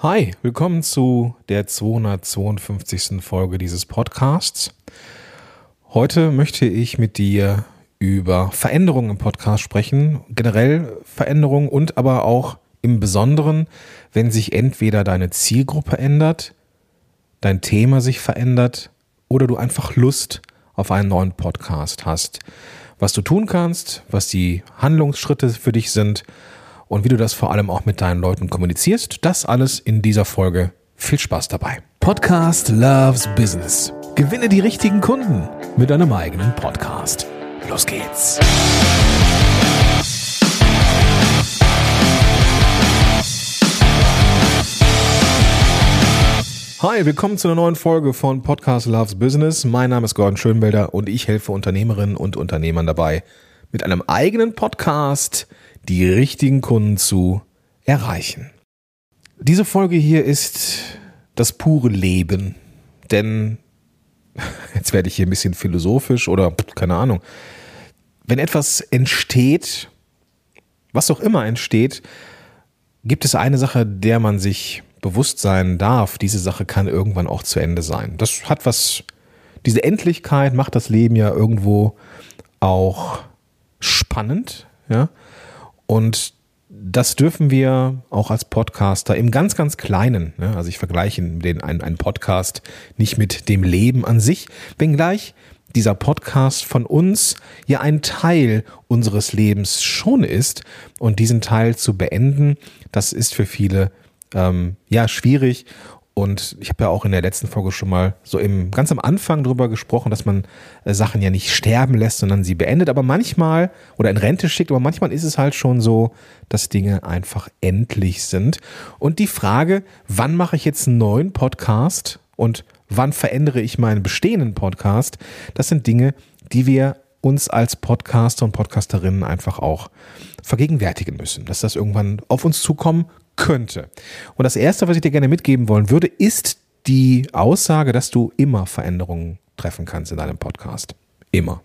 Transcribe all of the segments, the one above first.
Hi, willkommen zu der 252. Folge dieses Podcasts. Heute möchte ich mit dir über Veränderungen im Podcast sprechen, generell Veränderungen und aber auch im Besonderen, wenn sich entweder deine Zielgruppe ändert, dein Thema sich verändert oder du einfach Lust auf einen neuen Podcast hast. Was du tun kannst, was die Handlungsschritte für dich sind und wie du das vor allem auch mit deinen Leuten kommunizierst. Das alles in dieser Folge. Viel Spaß dabei. Podcast Loves Business. Gewinne die richtigen Kunden mit deinem eigenen Podcast. Los geht's. Hi, willkommen zu einer neuen Folge von Podcast Loves Business. Mein Name ist Gordon Schönwelder und ich helfe Unternehmerinnen und Unternehmern dabei, mit einem eigenen Podcast die richtigen Kunden zu erreichen. Diese Folge hier ist das pure Leben, denn jetzt werde ich hier ein bisschen philosophisch oder keine Ahnung. Wenn etwas entsteht, was auch immer entsteht, gibt es eine Sache, der man sich bewusst sein darf. Diese Sache kann irgendwann auch zu Ende sein. Das hat was, diese Endlichkeit macht das Leben ja irgendwo auch spannend, ja. Und das dürfen wir auch als Podcaster im ganz, ganz Kleinen, ne? also ich vergleiche den, einen, einen Podcast nicht mit dem Leben an sich, wenngleich dieser Podcast von uns ja ein Teil unseres Lebens schon ist und diesen Teil zu beenden, das ist für viele ähm, ja schwierig und ich habe ja auch in der letzten Folge schon mal so im ganz am Anfang drüber gesprochen, dass man äh, Sachen ja nicht sterben lässt, sondern sie beendet. Aber manchmal oder in Rente schickt, aber manchmal ist es halt schon so, dass Dinge einfach endlich sind. Und die Frage, wann mache ich jetzt einen neuen Podcast und wann verändere ich meinen bestehenden Podcast, das sind Dinge, die wir uns als Podcaster und Podcasterinnen einfach auch vergegenwärtigen müssen, dass das irgendwann auf uns zukommen könnte. Und das Erste, was ich dir gerne mitgeben wollen würde, ist die Aussage, dass du immer Veränderungen treffen kannst in deinem Podcast. Immer.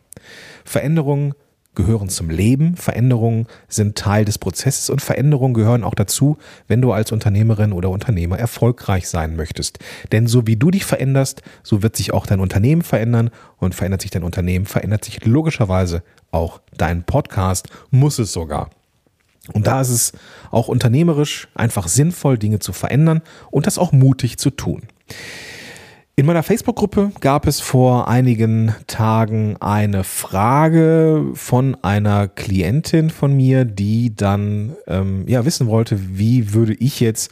Veränderungen gehören zum Leben, Veränderungen sind Teil des Prozesses und Veränderungen gehören auch dazu, wenn du als Unternehmerin oder Unternehmer erfolgreich sein möchtest. Denn so wie du dich veränderst, so wird sich auch dein Unternehmen verändern und verändert sich dein Unternehmen, verändert sich logischerweise auch dein Podcast, muss es sogar. Und da ist es auch unternehmerisch einfach sinnvoll, Dinge zu verändern und das auch mutig zu tun. In meiner Facebook-Gruppe gab es vor einigen Tagen eine Frage von einer Klientin von mir, die dann ähm, ja wissen wollte, wie würde ich jetzt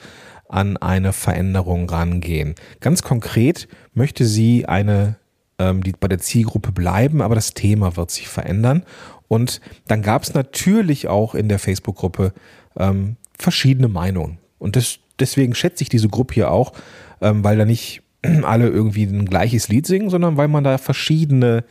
an eine Veränderung rangehen. Ganz konkret möchte sie eine ähm, die bei der Zielgruppe bleiben, aber das Thema wird sich verändern und dann gab es natürlich auch in der Facebook-Gruppe ähm, verschiedene Meinungen. Und das, deswegen schätze ich diese Gruppe hier auch, ähm, weil da nicht alle irgendwie ein gleiches Lied singen, sondern weil man da verschiedene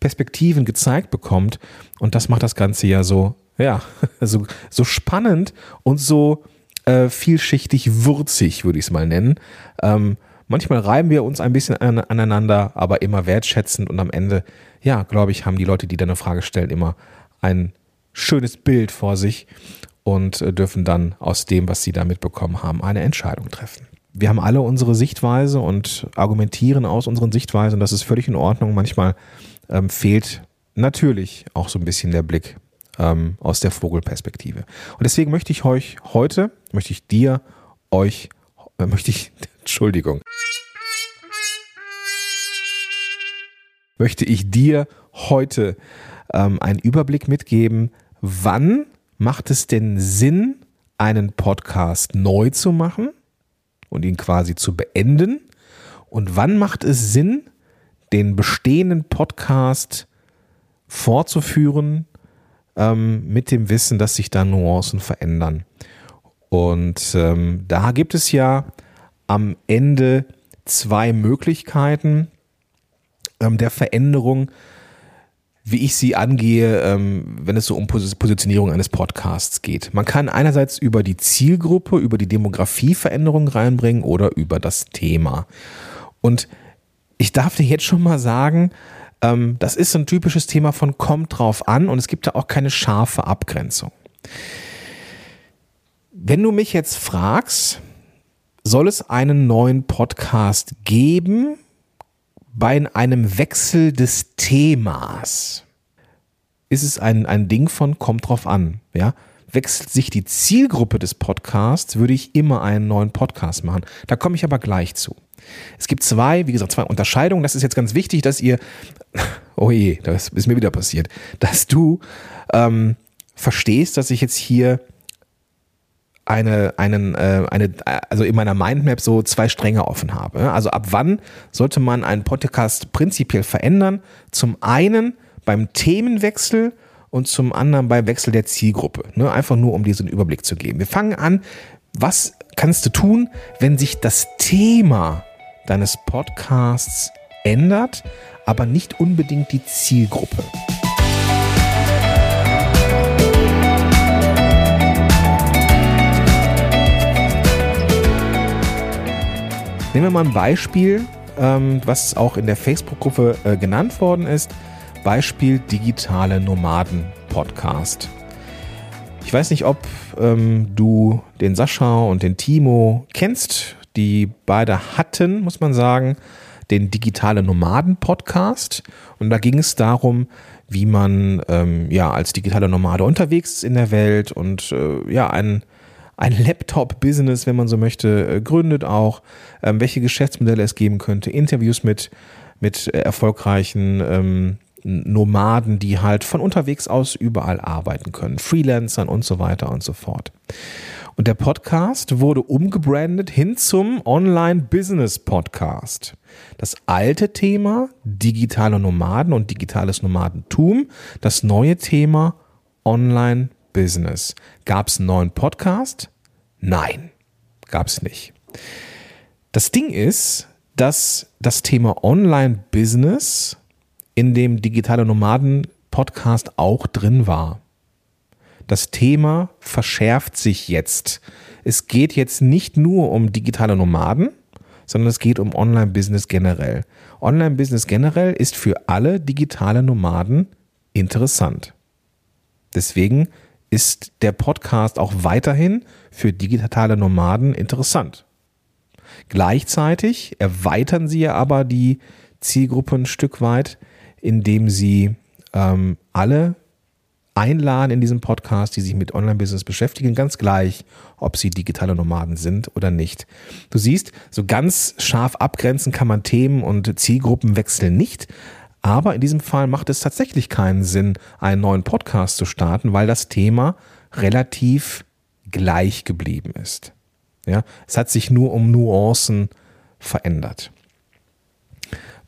Perspektiven gezeigt bekommt. Und das macht das Ganze ja so, ja, so, so spannend und so äh, vielschichtig würzig, würde ich es mal nennen. Ähm, manchmal reiben wir uns ein bisschen an, aneinander, aber immer wertschätzend und am Ende ja, glaube ich, haben die Leute, die da eine Frage stellen, immer ein schönes Bild vor sich und äh, dürfen dann aus dem, was sie da mitbekommen haben, eine Entscheidung treffen. Wir haben alle unsere Sichtweise und argumentieren aus unseren Sichtweisen. Das ist völlig in Ordnung. Manchmal ähm, fehlt natürlich auch so ein bisschen der Blick ähm, aus der Vogelperspektive. Und deswegen möchte ich euch heute, möchte ich dir, euch, äh, möchte ich, Entschuldigung, möchte ich dir heute ähm, einen Überblick mitgeben, wann macht es denn Sinn, einen Podcast neu zu machen und ihn quasi zu beenden und wann macht es Sinn, den bestehenden Podcast fortzuführen ähm, mit dem Wissen, dass sich da Nuancen verändern. Und ähm, da gibt es ja am Ende zwei Möglichkeiten, ähm, der Veränderung, wie ich sie angehe, ähm, wenn es so um Positionierung eines Podcasts geht. Man kann einerseits über die Zielgruppe, über die Demografieveränderung reinbringen oder über das Thema. Und ich darf dir jetzt schon mal sagen, ähm, das ist so ein typisches Thema von kommt drauf an und es gibt da auch keine scharfe Abgrenzung. Wenn du mich jetzt fragst, soll es einen neuen Podcast geben bei einem Wechsel des Themas? Ist es ein, ein Ding von kommt drauf an, ja? Wechselt sich die Zielgruppe des Podcasts, würde ich immer einen neuen Podcast machen. Da komme ich aber gleich zu. Es gibt zwei, wie gesagt, zwei Unterscheidungen. Das ist jetzt ganz wichtig, dass ihr, oh je, das ist mir wieder passiert, dass du ähm, verstehst, dass ich jetzt hier eine, einen, äh, eine, also in meiner Mindmap so zwei Stränge offen habe. Also ab wann sollte man einen Podcast prinzipiell verändern? Zum einen beim Themenwechsel und zum anderen beim Wechsel der Zielgruppe. Ne? Einfach nur, um diesen Überblick zu geben. Wir fangen an. Was kannst du tun, wenn sich das Thema deines Podcasts ändert, aber nicht unbedingt die Zielgruppe? Nehmen wir mal ein Beispiel, ähm, was auch in der Facebook-Gruppe äh, genannt worden ist. Beispiel digitale Nomaden Podcast. Ich weiß nicht, ob ähm, du den Sascha und den Timo kennst. Die beide hatten, muss man sagen, den digitale Nomaden Podcast. Und da ging es darum, wie man ähm, ja als digitale Nomade unterwegs ist in der Welt und äh, ja ein ein Laptop-Business, wenn man so möchte, äh, gründet auch, ähm, welche Geschäftsmodelle es geben könnte, Interviews mit, mit äh, erfolgreichen ähm, Nomaden, die halt von unterwegs aus überall arbeiten können, Freelancern und so weiter und so fort. Und der Podcast wurde umgebrandet hin zum Online-Business-Podcast. Das alte Thema digitale Nomaden und digitales Nomadentum, das neue Thema Online Business. Gab es einen neuen Podcast? Nein, gab es nicht. Das Ding ist, dass das Thema Online-Business in dem Digitale Nomaden Podcast auch drin war. Das Thema verschärft sich jetzt. Es geht jetzt nicht nur um digitale Nomaden, sondern es geht um Online-Business generell. Online-Business generell ist für alle digitale Nomaden interessant. Deswegen ist der Podcast auch weiterhin für digitale Nomaden interessant. Gleichzeitig erweitern sie aber die Zielgruppe ein Stück weit, indem sie ähm, alle einladen in diesem Podcast, die sich mit Online-Business beschäftigen, ganz gleich, ob sie digitale Nomaden sind oder nicht. Du siehst, so ganz scharf abgrenzen kann man Themen und Zielgruppenwechsel nicht, aber in diesem Fall macht es tatsächlich keinen Sinn, einen neuen Podcast zu starten, weil das Thema relativ gleich geblieben ist. Ja, es hat sich nur um Nuancen verändert.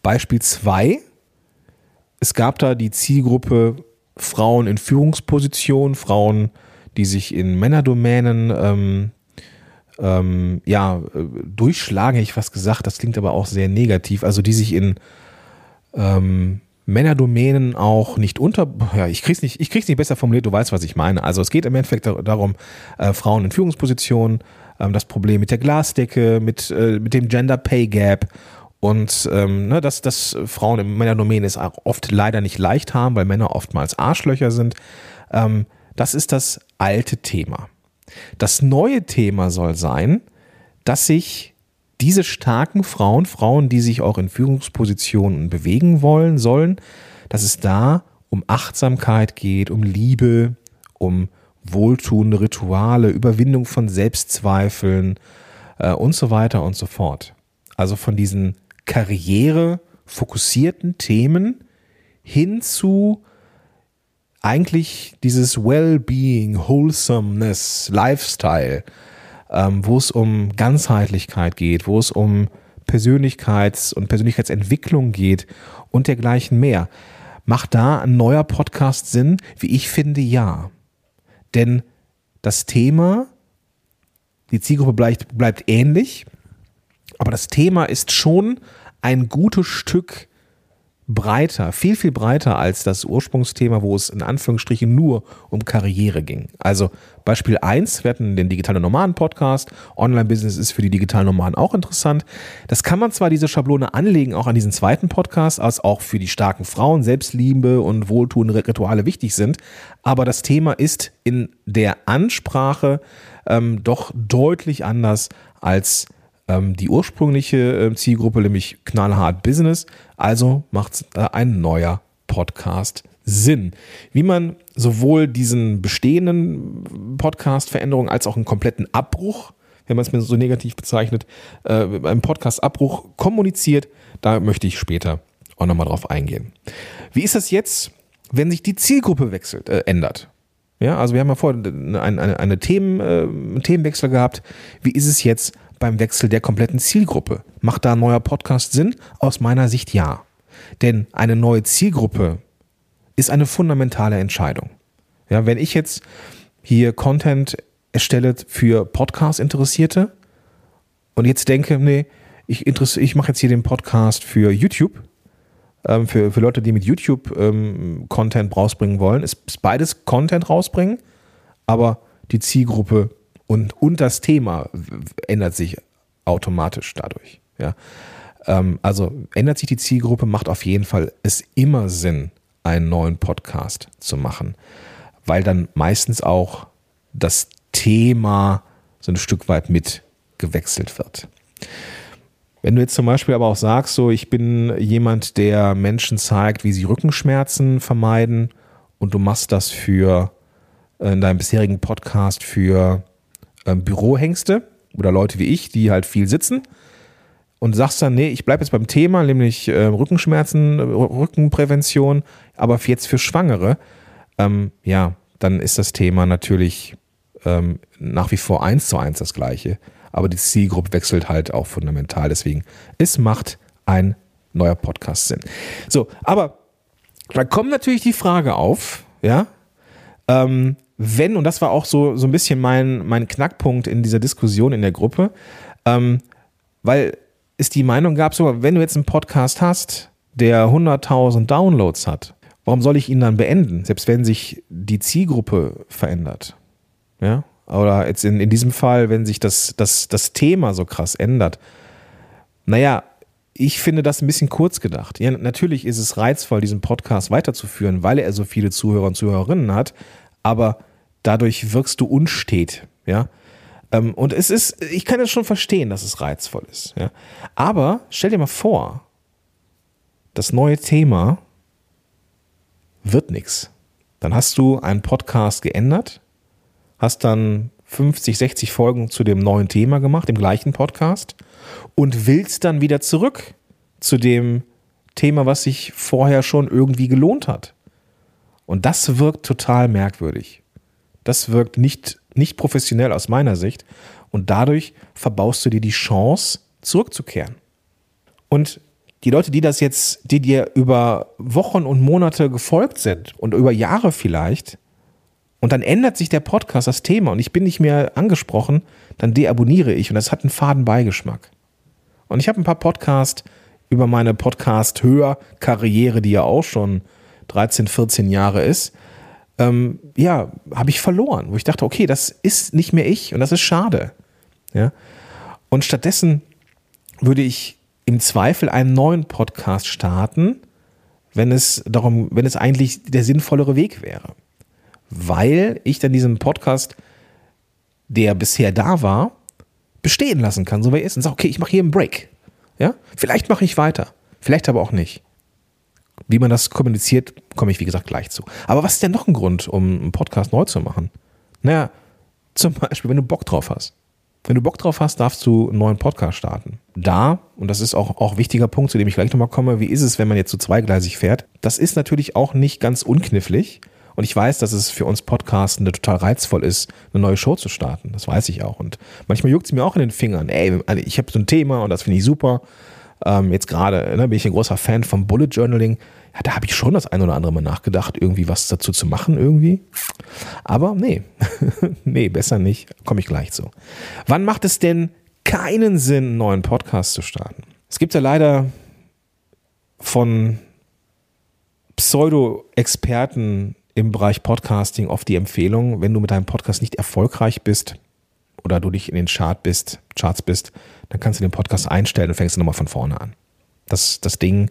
Beispiel 2. Es gab da die Zielgruppe Frauen in Führungspositionen, Frauen, die sich in Männerdomänen ähm, ähm, ja, äh, durchschlagen, hätte ich was gesagt, das klingt aber auch sehr negativ, also die sich in ähm, Männerdomänen auch nicht unter, ja, ich krieg's nicht, ich krieg's nicht besser formuliert, du weißt, was ich meine. Also es geht im Endeffekt darum, äh, Frauen in Führungspositionen, ähm, das Problem mit der Glasdecke, mit, äh, mit dem Gender Pay Gap und ähm, ne, dass, dass Frauen in Männerdomänen es auch oft leider nicht leicht haben, weil Männer oftmals Arschlöcher sind. Ähm, das ist das alte Thema. Das neue Thema soll sein, dass sich diese starken Frauen, Frauen, die sich auch in Führungspositionen bewegen wollen, sollen, dass es da um Achtsamkeit geht, um Liebe, um wohltuende Rituale, Überwindung von Selbstzweifeln äh, und so weiter und so fort. Also von diesen karrierefokussierten Themen hin zu eigentlich dieses Well-being, Wholesomeness, Lifestyle, ähm, wo es um Ganzheitlichkeit geht, wo es um Persönlichkeits- und Persönlichkeitsentwicklung geht und dergleichen mehr. Macht da ein neuer Podcast Sinn? Wie ich finde, ja. Denn das Thema, die Zielgruppe bleibt, bleibt ähnlich, aber das Thema ist schon ein gutes Stück breiter, viel, viel breiter als das Ursprungsthema, wo es in Anführungsstrichen nur um Karriere ging. Also Beispiel 1, wir hatten den digitalen Nomaden Podcast, Online-Business ist für die digitalen Nomaden auch interessant. Das kann man zwar diese Schablone anlegen, auch an diesen zweiten Podcast, als auch für die starken Frauen Selbstliebe und wohltuende Rituale wichtig sind, aber das Thema ist in der Ansprache ähm, doch deutlich anders als ähm, die ursprüngliche äh, Zielgruppe, nämlich knallhart Business. Also macht äh, ein neuer Podcast Sinn. Wie man sowohl diesen bestehenden Podcast-Veränderungen als auch einen kompletten Abbruch, wenn man es mir so negativ bezeichnet, äh, einen Podcast-Abbruch kommuniziert, da möchte ich später auch nochmal drauf eingehen. Wie ist das jetzt, wenn sich die Zielgruppe wechselt, äh, ändert? Ja, also wir haben ja vorher eine, eine, eine Themen, äh, einen Themenwechsel gehabt. Wie ist es jetzt beim Wechsel der kompletten Zielgruppe? Macht da ein neuer Podcast Sinn? Aus meiner Sicht ja. Denn eine neue Zielgruppe ist eine fundamentale Entscheidung. Ja, wenn ich jetzt hier Content erstelle für Podcast-Interessierte und jetzt denke, nee, ich, ich mache jetzt hier den Podcast für YouTube, ähm, für, für Leute, die mit YouTube ähm, Content rausbringen wollen, ist, ist beides Content rausbringen, aber die Zielgruppe und, und das Thema ändert sich automatisch dadurch. Ja. Ähm, also ändert sich die Zielgruppe, macht auf jeden Fall es immer Sinn, einen neuen Podcast zu machen, weil dann meistens auch das Thema so ein Stück weit mit gewechselt wird. Wenn du jetzt zum Beispiel aber auch sagst, so ich bin jemand, der Menschen zeigt, wie sie Rückenschmerzen vermeiden und du machst das für äh, in deinem bisherigen Podcast für ähm, Bürohengste oder Leute wie ich, die halt viel sitzen und sagst dann, nee, ich bleibe jetzt beim Thema, nämlich äh, Rückenschmerzen, Rückenprävention, aber jetzt für Schwangere, ähm, ja, dann ist das Thema natürlich ähm, nach wie vor eins zu eins das gleiche. Aber die Zielgruppe wechselt halt auch fundamental. Deswegen, es macht ein neuer Podcast Sinn. So, aber da kommt natürlich die Frage auf, ja, ähm, wenn, und das war auch so, so ein bisschen mein, mein Knackpunkt in dieser Diskussion in der Gruppe, ähm, weil es die Meinung gab, so, wenn du jetzt einen Podcast hast, der 100.000 Downloads hat, warum soll ich ihn dann beenden, selbst wenn sich die Zielgruppe verändert? Ja, oder jetzt in, in diesem Fall, wenn sich das, das, das Thema so krass ändert. Naja, ich finde das ein bisschen kurz gedacht. Ja, natürlich ist es reizvoll, diesen Podcast weiterzuführen, weil er so viele Zuhörer und Zuhörerinnen hat, aber dadurch wirkst du unstet, ja. Ähm, und es ist, ich kann es schon verstehen, dass es reizvoll ist. Ja? Aber stell dir mal vor, das neue Thema wird nichts. Dann hast du einen Podcast geändert, hast dann 50, 60 Folgen zu dem neuen Thema gemacht, dem gleichen Podcast, und willst dann wieder zurück zu dem Thema, was sich vorher schon irgendwie gelohnt hat. Und das wirkt total merkwürdig. Das wirkt nicht nicht professionell aus meiner Sicht. Und dadurch verbaust du dir die Chance, zurückzukehren. Und die Leute, die das jetzt, die dir über Wochen und Monate gefolgt sind und über Jahre vielleicht, und dann ändert sich der Podcast, das Thema, und ich bin nicht mehr angesprochen, dann deabonniere ich und das hat einen faden Beigeschmack. Und ich habe ein paar Podcasts über meine Podcast-Hör-Karriere, die ja auch schon 13, 14 Jahre ist, ähm, ja, habe ich verloren, wo ich dachte, okay, das ist nicht mehr ich und das ist schade. Ja? Und stattdessen würde ich im Zweifel einen neuen Podcast starten, wenn es darum, wenn es eigentlich der sinnvollere Weg wäre. Weil ich dann diesen Podcast, der bisher da war, bestehen lassen kann, so wie er ist und sage, okay, ich mache hier einen Break. Ja? Vielleicht mache ich weiter, vielleicht aber auch nicht. Wie man das kommuniziert, komme ich wie gesagt gleich zu. Aber was ist denn noch ein Grund, um einen Podcast neu zu machen? Naja, zum Beispiel, wenn du Bock drauf hast. Wenn du Bock drauf hast, darfst du einen neuen Podcast starten. Da, und das ist auch, ein wichtiger Punkt, zu dem ich gleich nochmal komme, wie ist es, wenn man jetzt so zweigleisig fährt? Das ist natürlich auch nicht ganz unknifflig. Und ich weiß, dass es für uns Podcastende total reizvoll ist, eine neue Show zu starten. Das weiß ich auch. Und manchmal juckt es mir auch in den Fingern. Ey, ich habe so ein Thema und das finde ich super. Ähm, jetzt gerade ne, bin ich ein großer Fan vom Bullet Journaling. Ja, da habe ich schon das ein oder andere Mal nachgedacht, irgendwie was dazu zu machen, irgendwie. Aber nee, nee, besser nicht. Komme ich gleich zu. Wann macht es denn keinen Sinn, einen neuen Podcast zu starten? Es gibt ja leider von Pseudo-Experten im Bereich Podcasting oft die Empfehlung, wenn du mit deinem Podcast nicht erfolgreich bist oder du nicht in den Chart bist, Charts bist, dann kannst du den Podcast einstellen und fängst nochmal von vorne an. Das, das Ding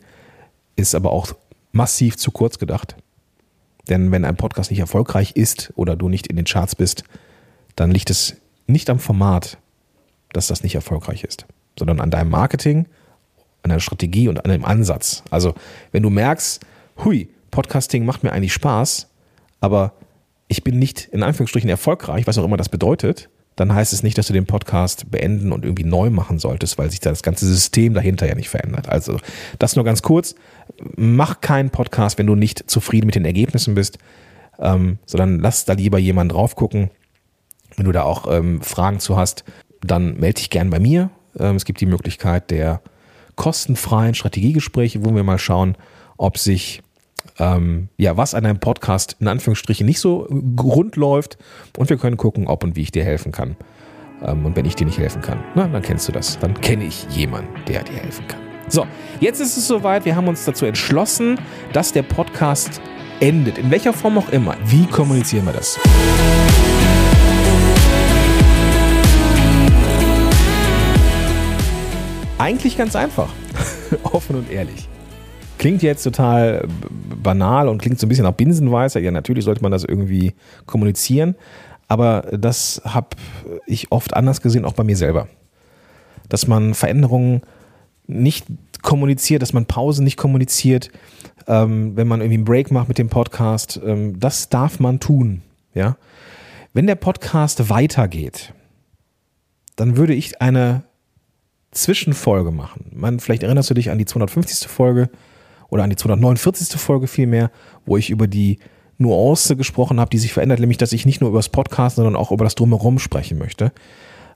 ist aber auch massiv zu kurz gedacht. Denn wenn ein Podcast nicht erfolgreich ist oder du nicht in den Charts bist, dann liegt es nicht am Format, dass das nicht erfolgreich ist. sondern an deinem Marketing, an deiner Strategie und an dem Ansatz. Also, wenn du merkst, hui, Podcasting macht mir eigentlich Spaß, aber ich bin nicht in Anführungsstrichen erfolgreich, was auch immer das bedeutet, dann heißt es nicht, dass du den Podcast beenden und irgendwie neu machen solltest, weil sich das ganze System dahinter ja nicht verändert. Also das nur ganz kurz. Mach keinen Podcast, wenn du nicht zufrieden mit den Ergebnissen bist, ähm, sondern lass da lieber jemanden drauf gucken. Wenn du da auch ähm, Fragen zu hast, dann melde dich gern bei mir. Ähm, es gibt die Möglichkeit der kostenfreien Strategiegespräche, wo wir mal schauen, ob sich ähm, ja, was an einem Podcast in Anführungsstrichen nicht so rund läuft und wir können gucken, ob und wie ich dir helfen kann. Ähm, und wenn ich dir nicht helfen kann, na, dann kennst du das. Dann kenne ich jemanden, der dir helfen kann. So, jetzt ist es soweit. Wir haben uns dazu entschlossen, dass der Podcast endet. In welcher Form auch immer. Wie kommunizieren wir das? Eigentlich ganz einfach. Offen und ehrlich. Klingt jetzt total banal und klingt so ein bisschen nach Binsenweisheit. Ja, natürlich sollte man das irgendwie kommunizieren. Aber das habe ich oft anders gesehen, auch bei mir selber. Dass man Veränderungen nicht kommuniziert, dass man Pausen nicht kommuniziert, ähm, wenn man irgendwie einen Break macht mit dem Podcast. Ähm, das darf man tun. Ja? Wenn der Podcast weitergeht, dann würde ich eine Zwischenfolge machen. Man, vielleicht erinnerst du dich an die 250. Folge oder an die 249. Folge vielmehr, wo ich über die Nuance gesprochen habe, die sich verändert, nämlich dass ich nicht nur über das Podcast, sondern auch über das Drumherum sprechen möchte.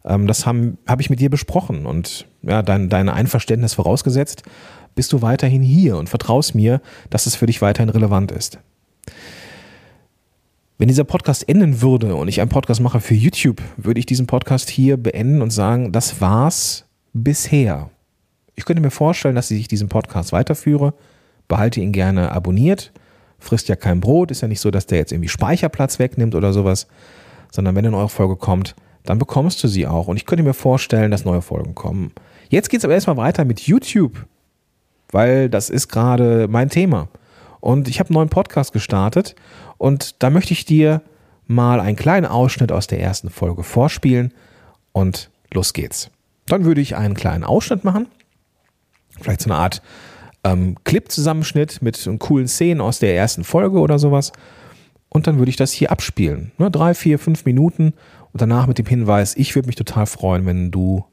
Ähm, das habe hab ich mit dir besprochen und ja, dein, dein Einverständnis vorausgesetzt, bist du weiterhin hier und vertraust mir, dass es für dich weiterhin relevant ist. Wenn dieser Podcast enden würde und ich einen Podcast mache für YouTube, würde ich diesen Podcast hier beenden und sagen, das war's bisher. Ich könnte mir vorstellen, dass ich diesen Podcast weiterführe, behalte ihn gerne abonniert, frisst ja kein Brot, ist ja nicht so, dass der jetzt irgendwie Speicherplatz wegnimmt oder sowas, sondern wenn eine neue Folge kommt, dann bekommst du sie auch. Und ich könnte mir vorstellen, dass neue Folgen kommen. Jetzt geht es aber erstmal weiter mit YouTube, weil das ist gerade mein Thema. Und ich habe einen neuen Podcast gestartet und da möchte ich dir mal einen kleinen Ausschnitt aus der ersten Folge vorspielen und los geht's. Dann würde ich einen kleinen Ausschnitt machen, vielleicht so eine Art ähm, Clip-Zusammenschnitt mit coolen Szenen aus der ersten Folge oder sowas. Und dann würde ich das hier abspielen. Ne? Drei, vier, fünf Minuten und danach mit dem Hinweis, ich würde mich total freuen, wenn du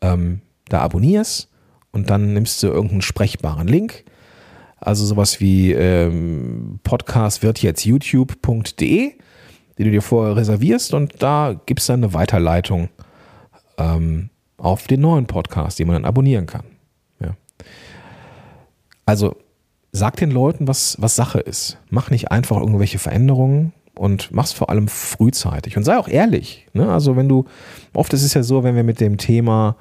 ähm, da abonnierst und dann nimmst du irgendeinen sprechbaren Link. Also sowas wie ähm, Podcast wird jetzt youtube.de, den du dir vorher reservierst und da gibt es dann eine Weiterleitung ähm, auf den neuen Podcast, den man dann abonnieren kann. Also sag den Leuten, was, was Sache ist. Mach nicht einfach irgendwelche Veränderungen und mach's vor allem frühzeitig. Und sei auch ehrlich. Ne? Also wenn du, oft ist es ja so, wenn wir mit dem Thema,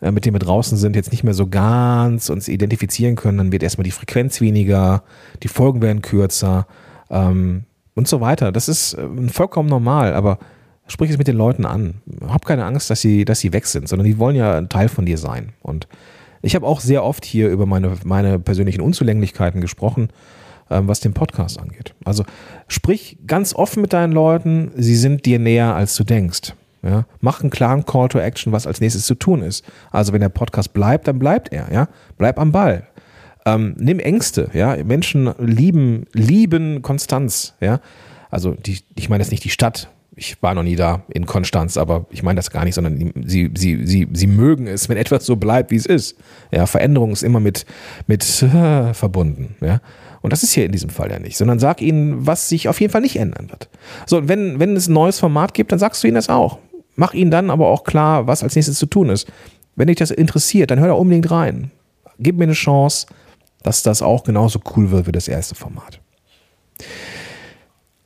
äh, mit dem wir draußen sind, jetzt nicht mehr so ganz uns identifizieren können, dann wird erstmal die Frequenz weniger, die Folgen werden kürzer ähm, und so weiter. Das ist äh, vollkommen normal, aber sprich es mit den Leuten an. Hab keine Angst, dass sie, dass sie weg sind, sondern die wollen ja ein Teil von dir sein. Und ich habe auch sehr oft hier über meine, meine persönlichen Unzulänglichkeiten gesprochen, ähm, was den Podcast angeht. Also sprich ganz offen mit deinen Leuten, sie sind dir näher, als du denkst. Ja? Mach einen klaren Call to Action, was als nächstes zu tun ist. Also wenn der Podcast bleibt, dann bleibt er. Ja? Bleib am Ball. Ähm, nimm Ängste. Ja? Menschen lieben, lieben Konstanz. Ja? Also die, ich meine jetzt nicht die Stadt, ich war noch nie da in Konstanz, aber ich meine das gar nicht, sondern sie, sie, sie, sie mögen es, wenn etwas so bleibt, wie es ist. Ja, Veränderung ist immer mit, mit äh, verbunden. Ja. Und das ist hier in diesem Fall ja nicht, sondern sag ihnen, was sich auf jeden Fall nicht ändern wird. So, und wenn, wenn es ein neues Format gibt, dann sagst du ihnen das auch. Mach ihnen dann aber auch klar, was als nächstes zu tun ist. Wenn dich das interessiert, dann hör da unbedingt rein. Gib mir eine Chance, dass das auch genauso cool wird wie das erste Format.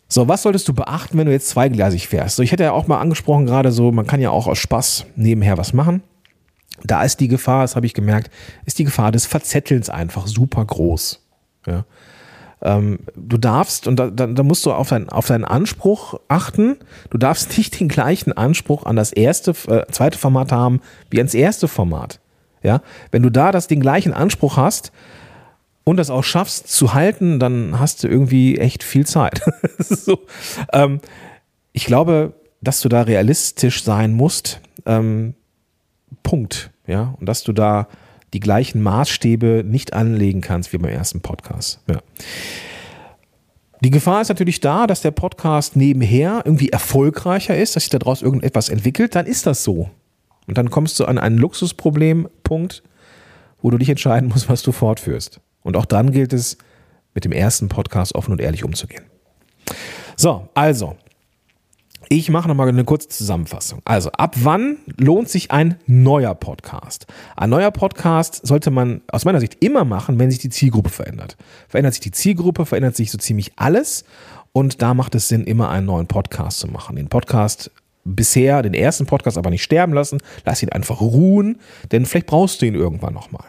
So, was solltest du beachten, wenn du jetzt zweigleisig fährst? So, ich hätte ja auch mal angesprochen, gerade so, man kann ja auch aus Spaß nebenher was machen. Da ist die Gefahr, das habe ich gemerkt, ist die Gefahr des Verzettelns einfach super groß. Ja. Ähm, du darfst, und da, da, musst du auf, dein, auf deinen Anspruch achten, du darfst nicht den gleichen Anspruch an das erste, äh, zweite Format haben wie ans erste Format. Ja, wenn du da das den gleichen Anspruch hast, und das auch schaffst zu halten, dann hast du irgendwie echt viel Zeit. so. ähm, ich glaube, dass du da realistisch sein musst. Ähm, Punkt. Ja, und dass du da die gleichen Maßstäbe nicht anlegen kannst wie beim ersten Podcast. Ja. Die Gefahr ist natürlich da, dass der Podcast nebenher irgendwie erfolgreicher ist, dass sich daraus irgendetwas entwickelt, dann ist das so. Und dann kommst du an einen Luxusproblempunkt, wo du dich entscheiden musst, was du fortführst. Und auch dann gilt es, mit dem ersten Podcast offen und ehrlich umzugehen. So, also, ich mache nochmal eine kurze Zusammenfassung. Also, ab wann lohnt sich ein neuer Podcast? Ein neuer Podcast sollte man aus meiner Sicht immer machen, wenn sich die Zielgruppe verändert. Verändert sich die Zielgruppe, verändert sich so ziemlich alles. Und da macht es Sinn, immer einen neuen Podcast zu machen. Den Podcast bisher, den ersten Podcast aber nicht sterben lassen. Lass ihn einfach ruhen, denn vielleicht brauchst du ihn irgendwann nochmal.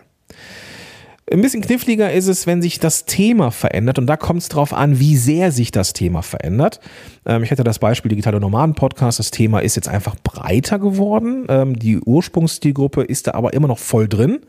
Ein bisschen kniffliger ist es, wenn sich das Thema verändert und da kommt es darauf an, wie sehr sich das Thema verändert. Ähm, ich hatte das Beispiel Digitale Nomaden Podcast. Das Thema ist jetzt einfach breiter geworden. Ähm, die Ursprungszielgruppe ist da aber immer noch voll drin.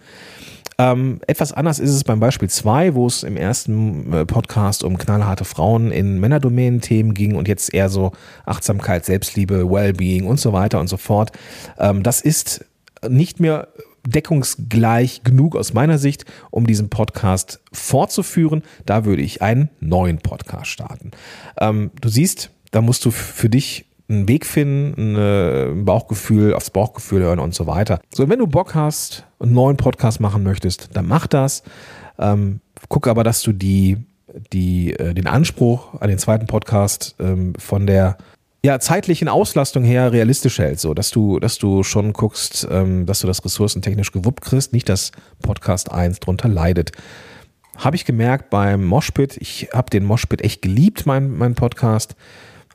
Ähm, etwas anders ist es beim Beispiel 2, wo es im ersten äh, Podcast um knallharte Frauen in Männerdomänen-Themen ging und jetzt eher so Achtsamkeit, Selbstliebe, Wellbeing und so weiter und so fort. Ähm, das ist nicht mehr deckungsgleich genug aus meiner Sicht, um diesen Podcast fortzuführen. Da würde ich einen neuen Podcast starten. Ähm, du siehst, da musst du für dich einen Weg finden, ein Bauchgefühl, aufs Bauchgefühl hören und so weiter. So, wenn du Bock hast, einen neuen Podcast machen möchtest, dann mach das. Ähm, guck aber, dass du die, die, äh, den Anspruch an den zweiten Podcast ähm, von der ja, zeitlichen Auslastung her realistisch hält, so dass du, dass du schon guckst, ähm, dass du das ressourcentechnisch gewuppt kriegst, nicht dass Podcast 1 drunter leidet. Habe ich gemerkt beim Moshpit, ich habe den Moshpit echt geliebt, mein, mein Podcast,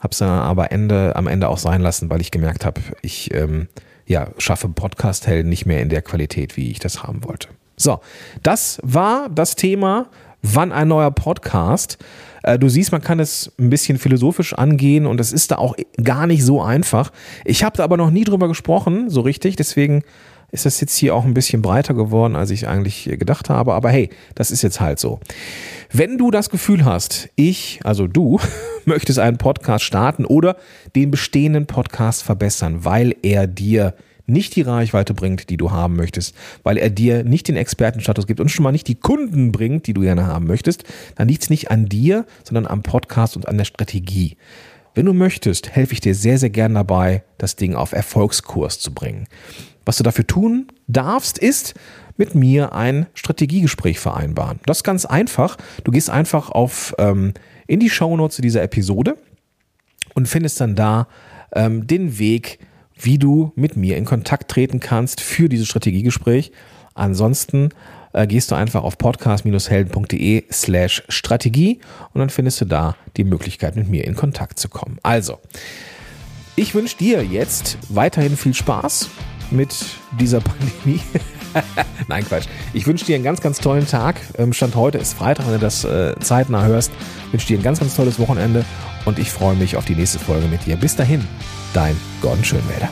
habe es aber Ende, am Ende auch sein lassen, weil ich gemerkt habe, ich ähm, ja, schaffe Podcast-Helden nicht mehr in der Qualität, wie ich das haben wollte. So, das war das Thema, wann ein neuer Podcast. Äh, du siehst, man kann es ein bisschen philosophisch angehen und es ist da auch gar nicht so einfach. Ich habe da aber noch nie drüber gesprochen, so richtig, deswegen ist das jetzt hier auch ein bisschen breiter geworden, als ich eigentlich gedacht habe. Aber hey, das ist jetzt halt so. Wenn du das Gefühl hast, ich, also du, möchtest einen Podcast starten oder den bestehenden Podcast verbessern, weil er dir nicht die Reichweite bringt, die du haben möchtest, weil er dir nicht den Expertenstatus gibt und schon mal nicht die Kunden bringt, die du gerne haben möchtest, dann liegt es nicht an dir, sondern am Podcast und an der Strategie. Wenn du möchtest, helfe ich dir sehr, sehr gern dabei, das Ding auf Erfolgskurs zu bringen. Was du dafür tun darfst, ist mit mir ein Strategiegespräch vereinbaren. Das ist ganz einfach. Du gehst einfach auf ähm, in die Shownotes dieser Episode und findest dann da ähm, den Weg, wie du mit mir in Kontakt treten kannst für dieses Strategiegespräch. Ansonsten äh, gehst du einfach auf podcast-helden.de slash Strategie und dann findest du da die Möglichkeit, mit mir in Kontakt zu kommen. Also, ich wünsche dir jetzt weiterhin viel Spaß mit dieser Pandemie. Nein, Quatsch. Ich wünsche dir einen ganz, ganz tollen Tag. Ähm, Stand heute ist Freitag, wenn du das äh, zeitnah hörst. Ich wünsche dir ein ganz, ganz tolles Wochenende und ich freue mich auf die nächste Folge mit dir. Bis dahin, dein Gordon Schönwälder.